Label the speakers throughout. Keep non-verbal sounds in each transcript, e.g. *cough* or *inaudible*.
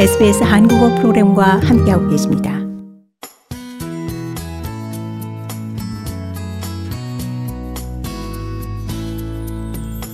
Speaker 1: SBS 한국어 프로그램과 함께하고 계십니다.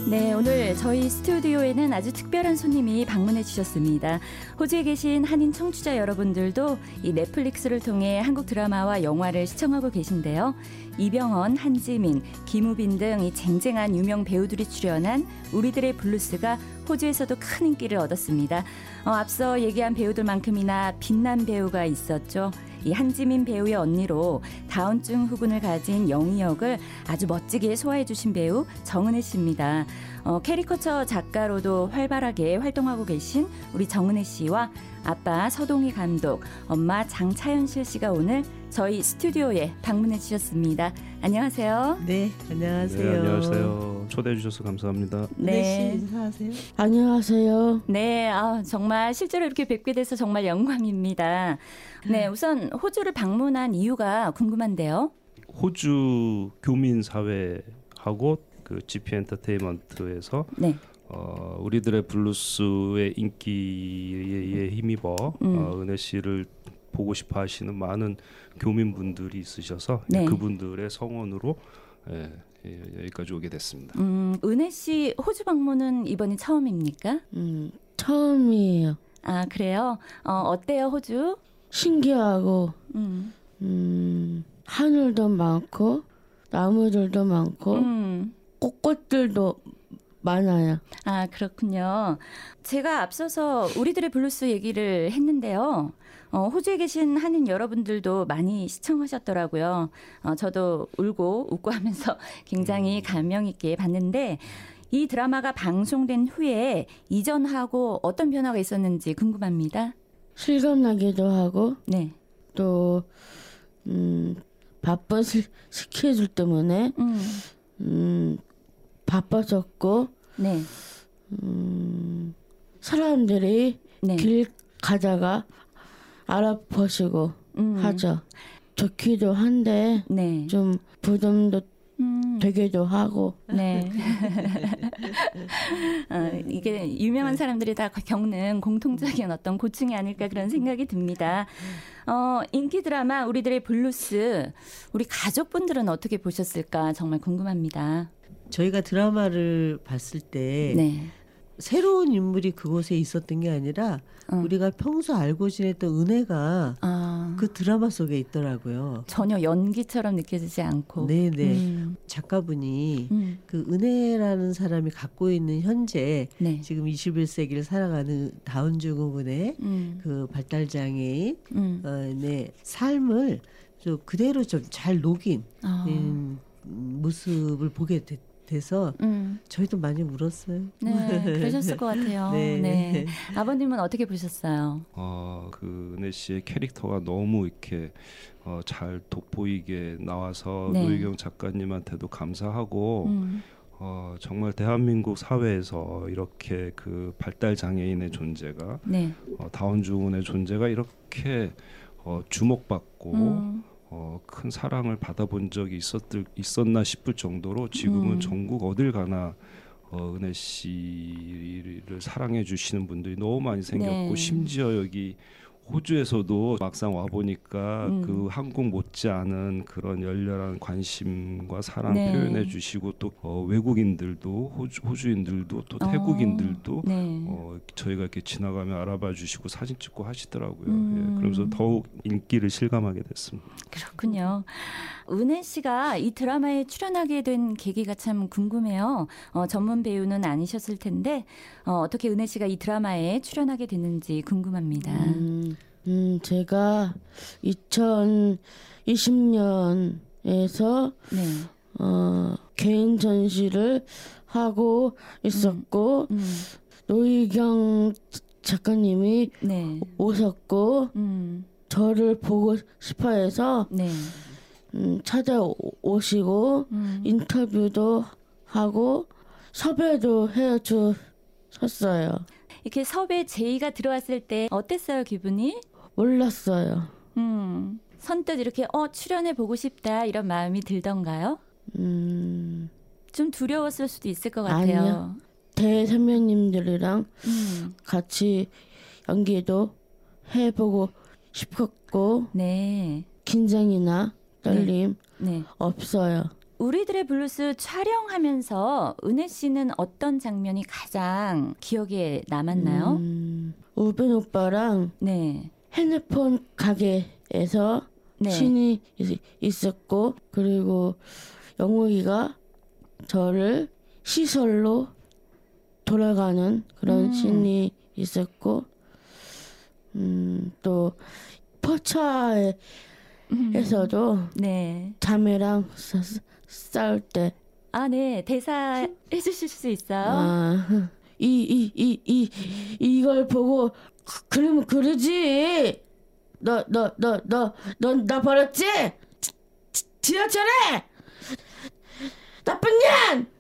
Speaker 2: 네, 오늘 저희 스튜디오에는 아주 특별한 손님이 방문해 주셨습니다. 호주에 계신 한인 청취자 여러분들도 이 넷플릭스를 통해 한국 드라마와 영화를 시청하고 계신데요. 이병헌, 한지민, 김우빈 등 이 쟁쟁한 유명 배우들이 출연한 우리들의 블루스가 호주에서도 큰 인기를 얻었습니다. 어, 앞서 얘기한 배우들만큼이나 빛난 배우가 있었죠. 이 한지민 배우의 언니로 다운증후군을 가진 영희 역을 아주 멋지게 소화해 주신 배우 정은혜 씨입니다. 어, 캐리커처 작가로도 활발하게 활동하고 계신 우리 정은혜 씨와 아빠 서동일 감독, 엄마 장차현실 씨가 오늘 저희 스튜디오에 방문해 주셨습니다. 안녕하세요.
Speaker 3: 네, 안녕하세요.
Speaker 4: 네, 안녕하세요. 초대해 주셔서 감사합니다.
Speaker 3: 네, 씨 인사하세요.
Speaker 5: 안녕하세요.
Speaker 2: 네, 아, 정말 실제로 이렇게 뵙게 돼서 정말 영광입니다. 네, 우선 호주를 방문한 이유가 궁금한데요.
Speaker 4: 호주 교민 사회하고 그 GP 엔터테인먼트에서
Speaker 2: 네.
Speaker 4: 어, 우리들의 블루스의 인기에 힘입어
Speaker 2: 음.
Speaker 4: 어, 은혜 씨를 보고 싶어 하시는 많은 교민분들이 있으셔서
Speaker 2: 네.
Speaker 4: 그분들의 성원으로 예, 예, 여기까지 오게 됐습니다.
Speaker 2: 음, 은혜 씨 호주 방문은 이번이 처음입니까?
Speaker 5: 음, 처음이에요.
Speaker 2: 아, 그래요? 어, 어때요, 호주?
Speaker 5: 신기하고
Speaker 2: 음.
Speaker 5: 음, 하늘도 많고 나무들도 많고
Speaker 2: 음.
Speaker 5: 꽃꽃들도 많아요.
Speaker 2: 아, 그렇군요. 제가 앞서서 우리들의 블루스 얘기를 했는데요. 어, 호주에 계신 한인 여러분들도 많이 시청하셨더라고요. 어, 저도 울고 웃고 하면서 *laughs* 굉장히 감명 있게 봤는데 이 드라마가 방송된 후에 이전하고 어떤 변화가 있었는지 궁금합니다.
Speaker 5: 실감나기도 하고
Speaker 2: 네.
Speaker 5: 또 음, 바쁜 스, 스케줄 때문에
Speaker 2: 음.
Speaker 5: 음, 바빠졌고
Speaker 2: 네.
Speaker 5: 음, 사람들이
Speaker 2: 네.
Speaker 5: 길 가다가 알아보시고
Speaker 2: 음.
Speaker 5: 하죠. 좋기도 한데
Speaker 2: 네.
Speaker 5: 좀 부담도
Speaker 2: 음.
Speaker 5: 되기도 하고
Speaker 2: 네. *laughs* 어, 이게 유명한 사람들이 다 겪는 공통적인 어떤 고충이 아닐까 그런 생각이 듭니다. 어, 인기 드라마 우리들의 블루스 우리 가족분들은 어떻게 보셨을까 정말 궁금합니다.
Speaker 3: 저희가 드라마를 봤을 때
Speaker 2: 네.
Speaker 3: 새로운 인물이 그곳에 있었던 게 아니라
Speaker 2: 어.
Speaker 3: 우리가 평소 알고 지냈던 은혜가
Speaker 2: 아,
Speaker 3: 그 드라마 속에 있더라고요.
Speaker 2: 전혀 연기처럼 느껴지지 않고.
Speaker 3: 네, 네.
Speaker 2: 음,
Speaker 3: 작가분이
Speaker 2: 음,
Speaker 3: 그 은혜라는 사람이 갖고 있는 현재
Speaker 2: 네.
Speaker 3: 지금 21세기를 살아가는 다운 증후군의
Speaker 2: 음,
Speaker 3: 그 발달 장애인
Speaker 2: 음,
Speaker 3: 어, 네, 삶을 좀 그대로 좀 잘 녹인
Speaker 2: 아,
Speaker 3: 음, 모습을 보게 되, 돼서
Speaker 2: 음,
Speaker 3: 저희도 많이 울었어요.
Speaker 2: 네, 그러셨을 것 같아요. *laughs*
Speaker 3: 네.
Speaker 2: 네. 아버님은 어떻게 보셨어요?
Speaker 4: 어, 그 은혜 씨의 캐릭터가 너무 이렇게 어, 잘 돋보이게 나와서
Speaker 2: 네.
Speaker 4: 노희경 작가님한테도 감사하고
Speaker 2: 음,
Speaker 4: 어, 정말 대한민국 사회에서 이렇게 그 발달 장애인의 존재가
Speaker 2: 네.
Speaker 4: 어, 다운 증후군의 존재가 이렇게 어, 주목받고
Speaker 2: 음,
Speaker 4: 어, 큰 사랑을 받아본 적이 있었들, 있었나 싶을 정도로 지금은
Speaker 2: 음.
Speaker 4: 전국 어딜 가나 어, 은혜 씨를 사랑해 주시는 분들이 너무 많이 생겼고
Speaker 2: 네.
Speaker 4: 심지어 여기 호주에서도 막상 와 보니까
Speaker 2: 음.
Speaker 4: 그 한국 못지않은 그런 열렬한 관심과 사랑
Speaker 2: 네.
Speaker 4: 표현해 주시고 또 어, 외국인들도 호주, 호주인들도 또
Speaker 2: 어,
Speaker 4: 태국인들도
Speaker 2: 네.
Speaker 4: 어, 저희가 이렇게 지나가면 알아봐 주시고 사진 찍고 하시더라고요.
Speaker 2: 음.
Speaker 4: 예, 그러면서 더욱 인기를 실감하게 됐습니다.
Speaker 2: 그렇군요. 은혜 씨가 이 드라마에 출연하게 된 계기가 참 궁금해요. 어, 전문 배우는 아니셨을 텐데 어, 어떻게 은혜 씨가 이 드라마에 출연하게 됐는지 궁금합니다.
Speaker 5: 음, 음, 제가 2020년에서
Speaker 2: 네.
Speaker 5: 어, 개인 전시를 하고 있었고
Speaker 2: 음,
Speaker 5: 노희경 작가님이
Speaker 2: 네.
Speaker 5: 오셨고
Speaker 2: 음,
Speaker 5: 저를 보고 싶어해서
Speaker 2: 네.
Speaker 5: 음, 찾아오시고
Speaker 2: 음,
Speaker 5: 인터뷰도 하고 섭외도 해주셨어요.
Speaker 2: 이렇게 섭외 제의가 들어왔을 때 어땠어요, 기분이?
Speaker 5: 몰랐어요.
Speaker 2: 음, 선뜻 이렇게 어 출연해 보고 싶다 이런 마음이 들던가요?
Speaker 5: 음,
Speaker 2: 좀 두려웠을 수도 있을 것 같아요.
Speaker 5: 아니요. 대 선배님들이랑
Speaker 2: 음,
Speaker 5: 같이 연기도 해보고 싶었고
Speaker 2: 네.
Speaker 5: 긴장이나 떨림
Speaker 2: 네.
Speaker 5: 없어요.
Speaker 2: 우리들의 블루스 촬영하면서 은혜 씨는 어떤 장면이 가장 기억에 남았나요?
Speaker 5: 음, 우빈 오빠랑
Speaker 2: 네.
Speaker 5: 핸드폰 가게에서
Speaker 2: 네.
Speaker 5: 신이 있- 있었고 그리고 영옥이가 저를 시설로 돌아가는 그런
Speaker 2: 음.
Speaker 5: 신이 있었고 음, 또 포차에서도
Speaker 2: 음. 네.
Speaker 5: 자매랑 싸, 싸울 때
Speaker 2: 아, 네. 대사 해주실 수 있어요?
Speaker 5: 아, 이, 이, 이, 이, 이걸 보고 그- 그러면 그러지. 너, 너, 너, 너, 너, 나 버렸지? 지하철에! 나쁜 년!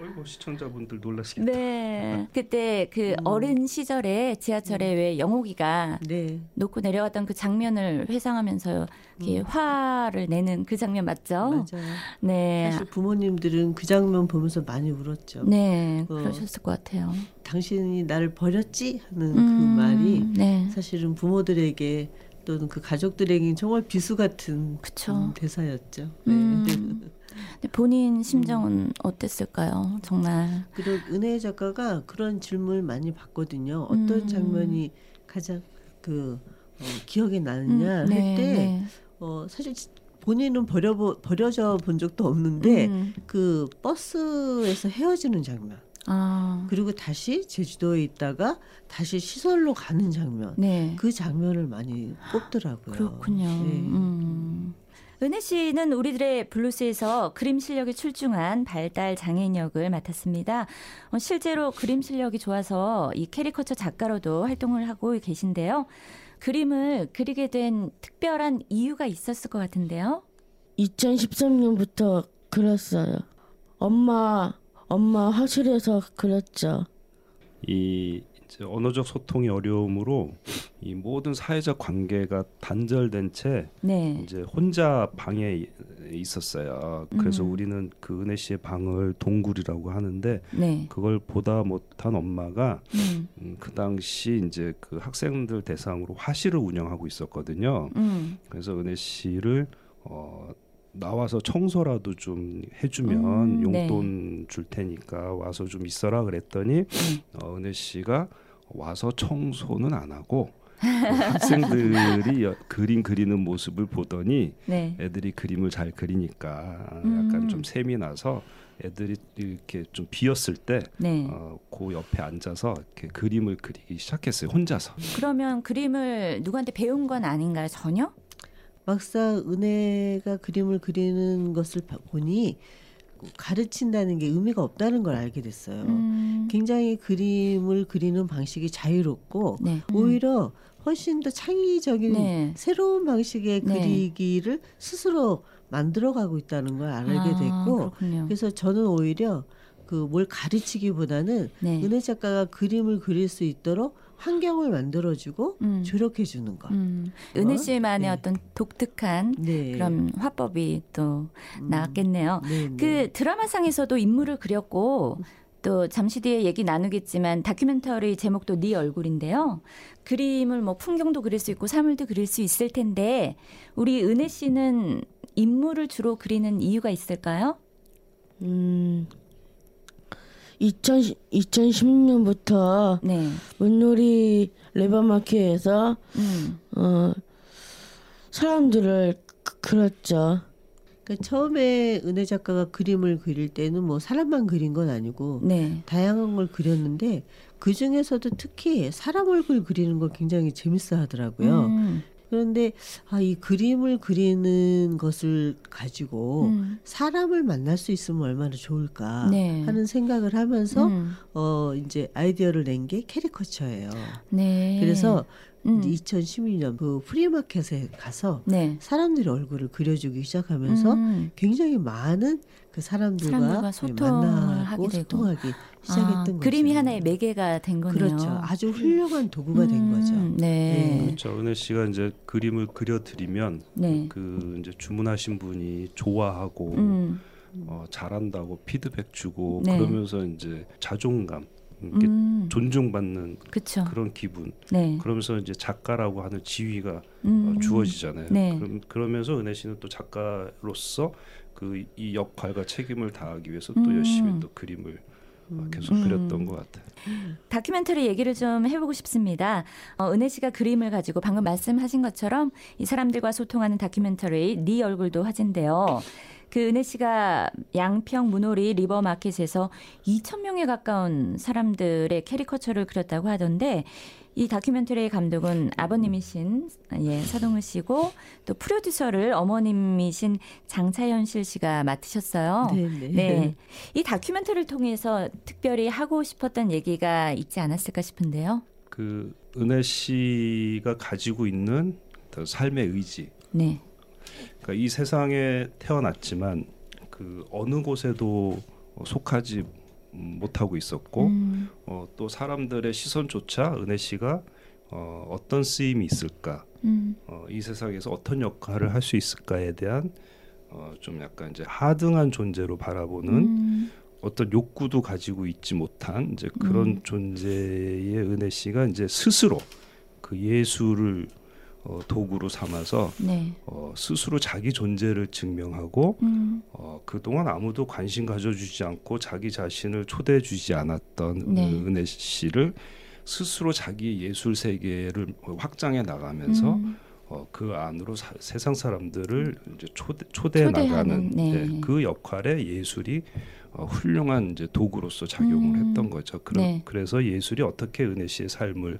Speaker 4: 어이구 시청자분들 놀라시겠다.
Speaker 2: 네. 그때 그 어린 시절에 지하철에 왜 영옥이가
Speaker 3: 네.
Speaker 2: 놓고 내려갔던 그 장면을 회상하면서 이렇게 화를 내는 그 장면 맞죠?
Speaker 3: 맞아요.
Speaker 2: 네.
Speaker 3: 사실 부모님들은 그 장면 보면서 많이 울었죠.
Speaker 2: 네,
Speaker 3: 어.
Speaker 2: 그러셨을 것 같아요.
Speaker 3: 당신이 나를 버렸지 하는 그
Speaker 2: 음,
Speaker 3: 말이
Speaker 2: 네,
Speaker 3: 사실은 부모들에게 또는 그 가족들에게 정말 비수 같은
Speaker 2: 그쵸.
Speaker 3: 음, 대사였죠. 네.
Speaker 2: 음. 본인 심정은 어땠을까요? 정말.
Speaker 3: 그리고 은혜 작가가 그런 질문을 많이 받거든요. 어떤
Speaker 2: 음.
Speaker 3: 장면이 가장 그 어, 기억에 나느냐
Speaker 2: 음,
Speaker 3: 할때 어, 사실 본인은 버려 버려져 본 적도 없는데
Speaker 2: 음.
Speaker 3: 그 버스에서 헤어지는 장면
Speaker 2: 아,
Speaker 3: 그리고 다시 제주도에 있다가 다시 시설로 가는 장면
Speaker 2: 네.
Speaker 3: 그 장면을 많이 꼽더라고요.
Speaker 2: 그렇군요.
Speaker 3: 네.
Speaker 2: 음. 은혜 씨는 우리들의 블루스에서 그림 실력이 출중한 발달 장애인 역을 맡았습니다. 어, 실제로 그림 실력이 좋아서 이 캐리커처 작가로도 활동을 하고 계신데요. 그림을 그리게 된 특별한 이유가 있었을 것 같은데요.
Speaker 5: 2013년부터 그렸어요. 엄마, 엄마 화실에서 그렸죠.
Speaker 4: 이 언어적 소통의 어려움으로 이 모든 사회적 관계가 단절된 채
Speaker 2: 네.
Speaker 4: 이제 혼자 방에 있었어요. 그래서
Speaker 2: 음.
Speaker 4: 우리는 그 은혜 씨의 방을 동굴이라고 하는데
Speaker 2: 네.
Speaker 4: 그걸 보다 못한 엄마가
Speaker 2: 음.
Speaker 4: 음, 그 당시 이제 그 학생들 대상으로 화실을 운영하고 있었거든요.
Speaker 2: 음.
Speaker 4: 그래서 은혜 씨를 어, 나와서 청소라도 좀 해주면
Speaker 2: 음, 네.
Speaker 4: 용돈 줄 테니까 와서 좀 있어라 그랬더니 어, 은혜 씨가 와서 청소는 안 하고 그 학생들이 여- 그림 그리는 모습을 보더니
Speaker 2: 네.
Speaker 4: 애들이 그림을 잘 그리니까 약간
Speaker 2: 음.
Speaker 4: 좀 셈이 나서 애들이 이렇게 좀 비었을 때
Speaker 2: 네.
Speaker 4: 어, 그 옆에 앉아서 이렇게 그림을 그리기 시작했어요 혼자서.
Speaker 2: 그러면 그림을 누구한테 배운 건 아닌가요? 전혀?
Speaker 3: 막상 은혜가 그림을 그리는 것을 봐- 보니 가르친다는 게 의미가 없다는 걸 알게 됐어요.
Speaker 2: 음.
Speaker 3: 굉장히 그림을 그리는 방식이 자유롭고
Speaker 2: 네.
Speaker 3: 오히려 훨씬 더 창의적인
Speaker 2: 네.
Speaker 3: 새로운 방식의
Speaker 2: 네.
Speaker 3: 그리기를 스스로 만들어가고 있다는 걸 알게
Speaker 2: 아,
Speaker 3: 됐고
Speaker 2: 그렇군요.
Speaker 3: 그래서 저는 오히려 그 뭘 가르치기보다는
Speaker 2: 네.
Speaker 3: 은혜 작가가 그림을 그릴 수 있도록 환경을 만들어주고
Speaker 2: 음.
Speaker 3: 조력해 주는 것.
Speaker 2: 음. 은혜 씨만의
Speaker 3: 네.
Speaker 2: 어떤 독특한
Speaker 3: 네.
Speaker 2: 그런 화법이 또 나왔겠네요.
Speaker 3: 네, 네.
Speaker 2: 그 드라마상에서도 인물을 그렸고 또 잠시 뒤에 얘기 나누겠지만 다큐멘터리 제목도 네 얼굴인데요. 그림을 뭐 풍경도 그릴 수 있고 사물도 그릴 수 있을 텐데 우리 은혜 씨는 인물을 주로 그리는 이유가 있을까요?
Speaker 5: 음, 2010, 2010년부터
Speaker 2: 네.
Speaker 5: 문놀이 레버마켓에서
Speaker 2: 음.
Speaker 5: 어, 사람들을 그- 그렸죠.
Speaker 3: 그러니까 처음에 은혜 작가가 그림을 그릴 때는 뭐 사람만 그린 건 아니고
Speaker 2: 네.
Speaker 3: 다양한 걸 그렸는데 그 중에서도 특히 사람 얼굴 그리는 걸 굉장히 재밌어 하더라고요.
Speaker 2: 음.
Speaker 3: 그런데 아, 이 그림을 그리는 것을 가지고
Speaker 2: 음.
Speaker 3: 사람을 만날 수 있으면 얼마나 좋을까
Speaker 2: 네.
Speaker 3: 하는 생각을 하면서
Speaker 2: 음.
Speaker 3: 어 이제 아이디어를 낸 게 캐리커처예요.
Speaker 2: 네.
Speaker 3: 그래서
Speaker 2: 음.
Speaker 3: 2012년 그 프리마켓에 가서
Speaker 2: 네.
Speaker 3: 사람들이 얼굴을 그려주기 시작하면서
Speaker 2: 음.
Speaker 3: 굉장히 많은 그 사람들과,
Speaker 2: 사람들과
Speaker 3: 네,
Speaker 2: 소통을
Speaker 3: 만나고. 소통하기 시작했던
Speaker 2: 아,
Speaker 3: 거죠.
Speaker 2: 그림이 하나의 매개가 된 거네요.
Speaker 3: 그렇죠. 아주 훌륭한 도구가 된 거죠.
Speaker 2: 음, 네.
Speaker 3: 네.
Speaker 4: 그렇죠. 은혜 씨가 이제 그림을 그려드리면
Speaker 2: 네.
Speaker 4: 그 이제 주문하신 분이 좋아하고
Speaker 2: 음.
Speaker 4: 어, 잘한다고 피드백 주고
Speaker 2: 네.
Speaker 4: 그러면서 이제 자존감 이렇게
Speaker 2: 음,
Speaker 4: 존중받는
Speaker 2: 그쵸.
Speaker 4: 그런 기분.
Speaker 2: 네.
Speaker 4: 그러면서 이제 작가라고 하는 지위가
Speaker 2: 음,
Speaker 4: 어, 주어지잖아요.
Speaker 2: 네.
Speaker 4: 그럼, 그러면서 은혜 씨는 또 작가로서 그 이 역할과 책임을 다하기 위해서 또
Speaker 2: 음.
Speaker 4: 열심히 또 그림을 어, 계속
Speaker 2: 음.
Speaker 4: 그렸던 것 같아요.
Speaker 2: 다큐멘터리 얘기를 좀 해보고 싶습니다. 어, 은혜 씨가 그림을 가지고 방금 말씀하신 것처럼 이 사람들과 소통하는 다큐멘터리 네 얼굴도 화제인데요. 그 은혜 씨가 양평 문호리 리버 마켓에서 2천 명에 가까운 사람들의 캐리커처를 그렸다고 하던데 이 다큐멘터리의 감독은 아버님이신 예, 사동을 씨고 또 프로듀서를 어머님이신 장차현실 씨가 맡으셨어요.
Speaker 3: 네네.
Speaker 2: 네. 이 다큐멘터리를 통해서 특별히 하고 싶었던 얘기가 있지 않았을까 싶은데요.
Speaker 4: 그 은혜 씨가 가지고 있는 삶의 의지.
Speaker 2: 네.
Speaker 4: 그러니까 이 세상에 태어났지만 그 어느 곳에도 어, 속하지 못하고 있었고
Speaker 2: 음,
Speaker 4: 어, 또 사람들의 시선조차 은혜 씨가 어, 어떤 쓰임이 있을까?
Speaker 2: 음,
Speaker 4: 어, 이 세상에서 어떤 역할을 할 수 있을까에 대한 어, 좀 약간 이제 하등한 존재로 바라보는
Speaker 2: 음,
Speaker 4: 어떤 욕구도 가지고 있지 못한 이제 그런
Speaker 2: 음.
Speaker 4: 존재의 은혜 씨가 이제 스스로 그 예술을 어, 도구로 삼아서
Speaker 2: 네.
Speaker 4: 어, 스스로 자기 존재를 증명하고
Speaker 2: 음,
Speaker 4: 어, 그동안 아무도 관심 가져주지 않고 자기 자신을 초대해 주지 않았던
Speaker 2: 네.
Speaker 4: 그 은혜 씨를 스스로 자기 예술 세계를 확장해 나가면서
Speaker 2: 음,
Speaker 4: 어, 그 안으로 사- 세상 사람들을 이제 초대, 초대해
Speaker 2: 초대하는,
Speaker 4: 나가는
Speaker 2: 네.
Speaker 4: 예, 그 역할에 예술이 어, 훌륭한 이제 도구로서 작용을
Speaker 2: 음,
Speaker 4: 했던 거죠. 그러,
Speaker 2: 네.
Speaker 4: 그래서 예술이 어떻게 은혜 씨의 삶을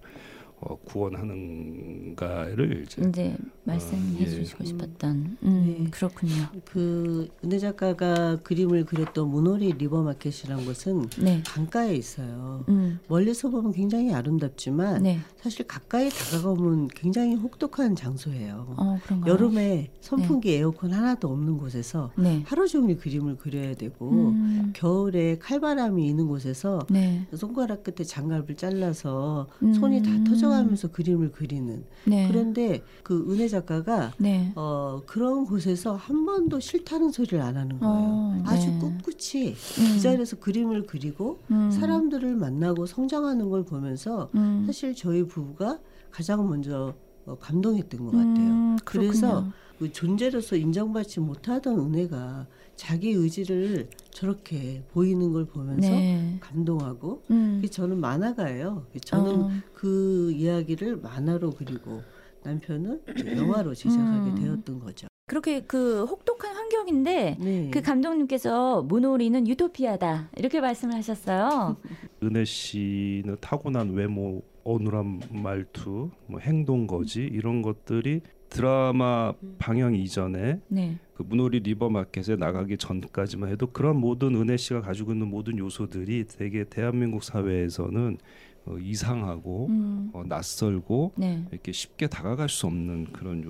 Speaker 4: 어, 구원하는가를 이제
Speaker 2: 이제 말씀해
Speaker 4: 예.
Speaker 2: 주시고 싶었던. 음,
Speaker 3: 네.
Speaker 2: 그렇군요.
Speaker 3: 그 은혜 작가가 그림을 그렸던 문호리 리버마켓이라는 곳은
Speaker 2: 네.
Speaker 3: 강가에 있어요.
Speaker 2: 음,
Speaker 3: 멀리서 보면 굉장히 아름답지만
Speaker 2: 네.
Speaker 3: 사실 가까이 다가가면 굉장히 혹독한 장소예요.
Speaker 2: 어?
Speaker 3: 여름에 선풍기 에어컨 하나도 없는 곳에서
Speaker 2: 네.
Speaker 3: 하루 종일 그림을 그려야 되고
Speaker 2: 음,
Speaker 3: 겨울에 칼바람이 있는 곳에서
Speaker 2: 네.
Speaker 3: 손가락 끝에 장갑을 잘라서
Speaker 2: 음.
Speaker 3: 손이 다 터져 가면서 그림을 그리는
Speaker 2: 네.
Speaker 3: 그런데 그 은혜 작가가
Speaker 2: 네.
Speaker 3: 어 그런 곳에서 한 번도 싫다는 소리를 안 하는 거예요.
Speaker 2: 어,
Speaker 3: 아주
Speaker 2: 네.
Speaker 3: 꿋꿋이
Speaker 2: 음,
Speaker 3: 그 자리에서 그림을 그리고
Speaker 2: 음,
Speaker 3: 사람들을 만나고 성장하는 걸 보면서
Speaker 2: 음,
Speaker 3: 사실 저희 부부가 가장 먼저 어, 감동했던 것 같아요.
Speaker 2: 음,
Speaker 3: 그래서.
Speaker 2: 그
Speaker 3: 존재로서 인정받지 못하던 은혜가 자기 의지를 저렇게 보이는 걸 보면서
Speaker 2: 네.
Speaker 3: 감동하고
Speaker 2: 음,
Speaker 3: 저는 만화가예요. 저는
Speaker 2: 어,
Speaker 3: 그 이야기를 만화로 그리고 남편은 영화로 제작하게
Speaker 2: 음.
Speaker 3: 되었던 거죠.
Speaker 2: 그렇게 그 혹독한 환경인데
Speaker 3: 네.
Speaker 2: 그 감독님께서 문호리는 유토피아다 이렇게 말씀을 하셨어요. *laughs*
Speaker 4: 은혜 씨는 타고난 외모, 어눌한 말투, 뭐 행동거지 이런 것들이 드라마 방영 이전에
Speaker 2: 네.
Speaker 4: 그 문호리 리버 마켓에 나가기 전까지만 해도 그런 모든 은혜 씨가 가지고 있는 모든 요소들이 되게 대한민국 사회에서는 어, 이상하고
Speaker 2: 음,
Speaker 4: 어, 낯설고
Speaker 2: 네.
Speaker 4: 이렇게 쉽게 다가갈 수 없는 그런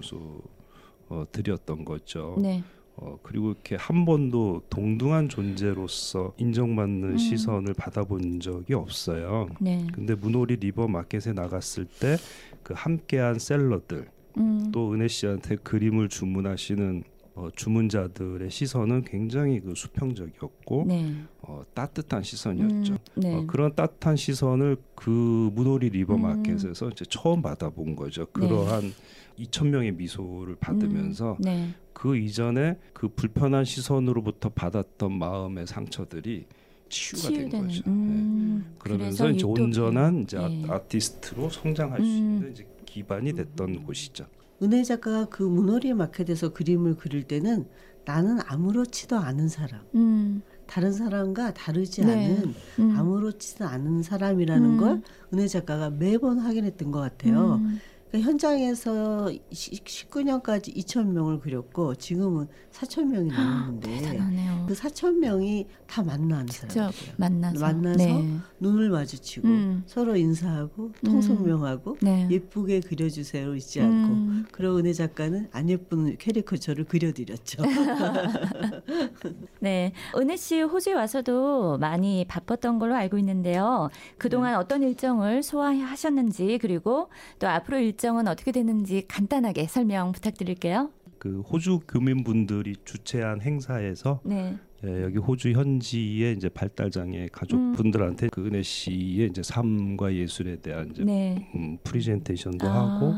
Speaker 4: 요소들이었던 거죠.
Speaker 2: 네.
Speaker 4: 어, 그리고 이렇게 한 번도 동등한 존재로서 인정받는
Speaker 2: 음.
Speaker 4: 시선을 받아본 적이 없어요.
Speaker 2: 네.
Speaker 4: 근데 문호리 리버 마켓에 나갔을 때 그 함께한 셀러들
Speaker 2: 음,
Speaker 4: 또 은혜 씨한테 그림을 주문하시는 어, 주문자들의 시선은 굉장히 그 수평적이었고
Speaker 2: 네.
Speaker 4: 어, 따뜻한 시선이었죠.
Speaker 2: 음, 네.
Speaker 4: 어, 그런 따뜻한 시선을 그 문호리 리버
Speaker 2: 음.
Speaker 4: 마켓에서 이제 처음 받아본 거죠. 그러한 2천 명의 미소를 받으면서
Speaker 2: 음, 네.
Speaker 4: 그 이전에 그 불편한 시선으로부터 받았던 마음의 상처들이 치유가 된
Speaker 2: 치유되는.
Speaker 4: 거죠. 네.
Speaker 2: 음,
Speaker 4: 그러면서 이제. 온전한 이제
Speaker 2: 예.
Speaker 4: 아, 아티스트로 성장할 수
Speaker 2: 음.
Speaker 4: 있는 이제 기반이 됐던 곳이죠.
Speaker 3: 은혜 작가가 그 문호리 마켓에서 그림을 그릴 때는 나는 아무렇지도 않은 사람,
Speaker 2: 음,
Speaker 3: 다른 사람과 다르지
Speaker 2: 네.
Speaker 3: 않은
Speaker 2: 음,
Speaker 3: 아무렇지도 않은 사람이라는
Speaker 2: 음.
Speaker 3: 걸 은혜 작가가 매번 확인했던 것 같아요.
Speaker 2: 음,
Speaker 3: 그러니까 현장에서 19년까지 2천 명을 그렸고 지금은 4천 명이 넘었는데
Speaker 2: 대단하네요.
Speaker 3: 그 4천 명이 다 만나는
Speaker 2: 직접
Speaker 3: 사람이에요.
Speaker 2: 만나서
Speaker 3: 만나서
Speaker 2: 네.
Speaker 3: 눈을 마주치고
Speaker 2: 음.
Speaker 3: 서로 인사하고 통성명하고
Speaker 2: 네.
Speaker 3: 예쁘게 그려주세요 잊지 않고
Speaker 2: 음,
Speaker 3: 그러고 은혜 작가는 안 예쁜 캐리커처를 그려드렸죠. *laughs*
Speaker 2: 네. 은혜 씨 호주에 와서도 많이 바빴던 걸로 알고 있는데요. 그동안 어떤 일정을 소화하셨는지 그리고 또 앞으로 일 정은 어떻게 되는지 간단하게 설명 부탁드릴게요.
Speaker 4: 그 호주 교민분들이 주최한 행사에서
Speaker 2: 네.
Speaker 4: 예, 여기 호주 현지의 이제 발달 장애 가족분들한테 그 은혜 씨의 이제 삶과 예술에 대한 이제
Speaker 2: 네.
Speaker 4: 음, 프리젠테이션도
Speaker 2: 아,
Speaker 4: 하고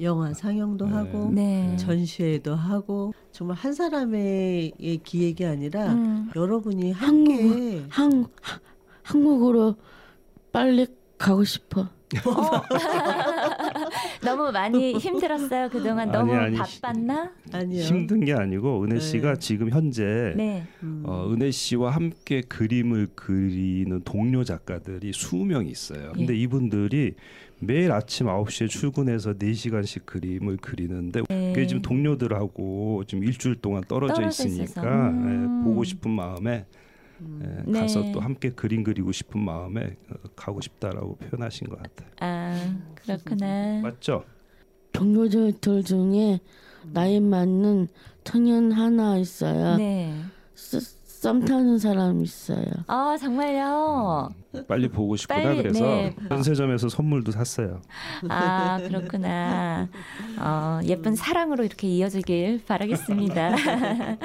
Speaker 3: 영화 상영도
Speaker 4: 네.
Speaker 3: 하고
Speaker 2: 네.
Speaker 3: 전시회도 하고 정말 한 사람의 기획이 아니라
Speaker 2: 음.
Speaker 3: 여러분이
Speaker 5: 한국-
Speaker 3: 함께
Speaker 5: 한 하- 한국으로 빨리 가고 싶어. *laughs* *laughs*
Speaker 2: 너무 많이 힘들었어요 그동안 너무
Speaker 4: 아니, 아니,
Speaker 2: 바빴나?
Speaker 3: 아니요.
Speaker 4: 힘든 게 아니고 은혜
Speaker 3: 네.
Speaker 4: 씨가 지금 현재
Speaker 2: 네.
Speaker 3: 음.
Speaker 4: 어, 은혜 씨와 함께 그림을 그리는 동료 작가들이 수명 있어요. 근데
Speaker 2: 예.
Speaker 4: 이분들이 매일 아침 9시에 출근해서 4시간씩 그림을 그리는데
Speaker 2: 네.
Speaker 4: 그게 지금 동료들하고 지금 일주일 동안 떨어져,
Speaker 2: 떨어져.
Speaker 4: 있으니까
Speaker 2: 음.
Speaker 4: 예, 보고 싶은 마음에 예,
Speaker 2: 네.
Speaker 4: 가서 또 함께 그림 그리고 싶은 마음에 어, 가고 싶다라고 표현하신 것 같아요.
Speaker 2: 아 그렇구나.
Speaker 4: 맞죠?
Speaker 5: 동료들 중에 나이 맞는 청년 하나 있어요.
Speaker 2: 네.
Speaker 5: 썸- 썸 타는 사람 있어요.
Speaker 2: 아 정말요.
Speaker 4: 빨리 보고 싶구나
Speaker 2: 빨리,
Speaker 4: 그래서
Speaker 2: 네.
Speaker 4: 편세점에서 선물도 샀어요.
Speaker 2: 아 그렇구나. 어, 예쁜 사랑으로 이렇게 이어지길 바라겠습니다. *laughs*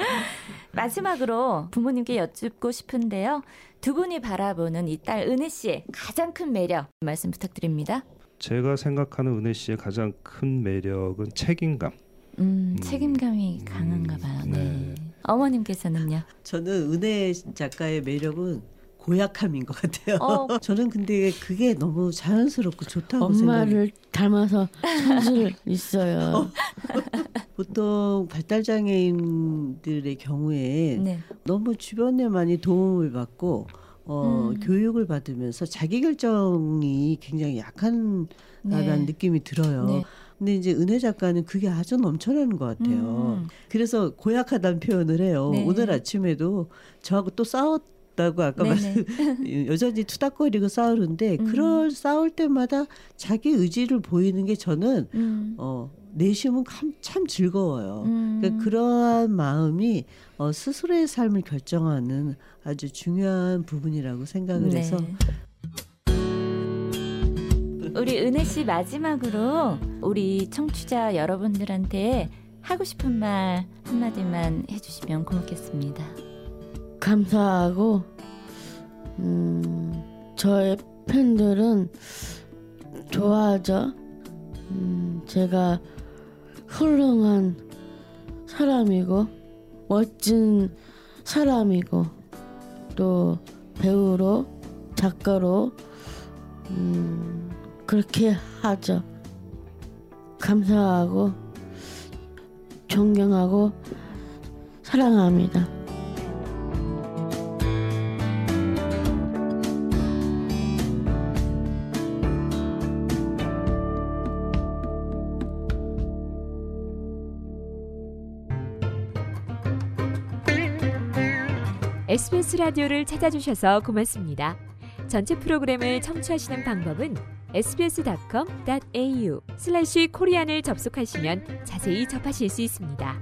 Speaker 2: 마지막으로 부모님께 여쭙고 싶은데요. 두 분이 바라보는 이 딸 은혜 씨의 가장 큰 매력 말씀 부탁드립니다.
Speaker 4: 제가 생각하는 은혜 씨의 가장 큰 매력은 책임감.
Speaker 2: 음,
Speaker 4: 음.
Speaker 2: 책임감이 강한가 봐요. 네.
Speaker 4: 네.
Speaker 2: 어머님께서는요.
Speaker 3: 저는 은혜 작가의 매력은 고약함인 것 같아요.
Speaker 2: 어. *laughs*
Speaker 3: 저는 근데 그게 너무 자연스럽고 좋다고 생각해요.
Speaker 5: 엄마를 닮아서 손질 있어요. *laughs*
Speaker 3: 보통 발달 장애인들의 경우에
Speaker 2: 네.
Speaker 3: 너무 주변에 많이 도움을 받고 어,
Speaker 2: 음.
Speaker 3: 교육을 받으면서 자기 결정이 굉장히 약한
Speaker 2: 네.
Speaker 3: 라는 느낌이 들어요.
Speaker 2: 네.
Speaker 3: 근데 이제 은혜 작가는 그게 아주 넘쳐나는 것 같아요.
Speaker 2: 음.
Speaker 3: 그래서 고약하다는 표현을 해요.
Speaker 2: 네.
Speaker 3: 오늘 아침에도 저하고 또 싸웠 다고 아까
Speaker 2: 네네.
Speaker 3: 말 *laughs* 여전히 투닥거리고 싸우는데
Speaker 2: 음.
Speaker 3: 그럴 싸울 때마다 자기 의지를 보이는 게 저는
Speaker 2: 음.
Speaker 3: 어 내심은 참, 참 즐거워요.
Speaker 2: 음.
Speaker 3: 그러니까 그러한 마음이 어, 스스로의 삶을 결정하는 아주 중요한 부분이라고 생각을
Speaker 2: 네.
Speaker 3: 해서
Speaker 2: 우리 은혜 씨 마지막으로 우리 청취자 여러분들한테 하고 싶은 말 한마디만 해주시면 고맙겠습니다.
Speaker 5: 감사하고 음, 저의 팬들은 좋아하죠. 음, 제가 훌륭한 사람이고 멋진 사람이고 또 배우로 작가로 음, 그렇게 하죠. 감사하고 존경하고 사랑합니다.
Speaker 6: SBS 라디오를 찾아주셔서 고맙습니다. 전체 프로그램을 청취하시는 방법은 sbs.com.au 슬래시 코리안을 접속하시면 자세히 접하실 수 있습니다.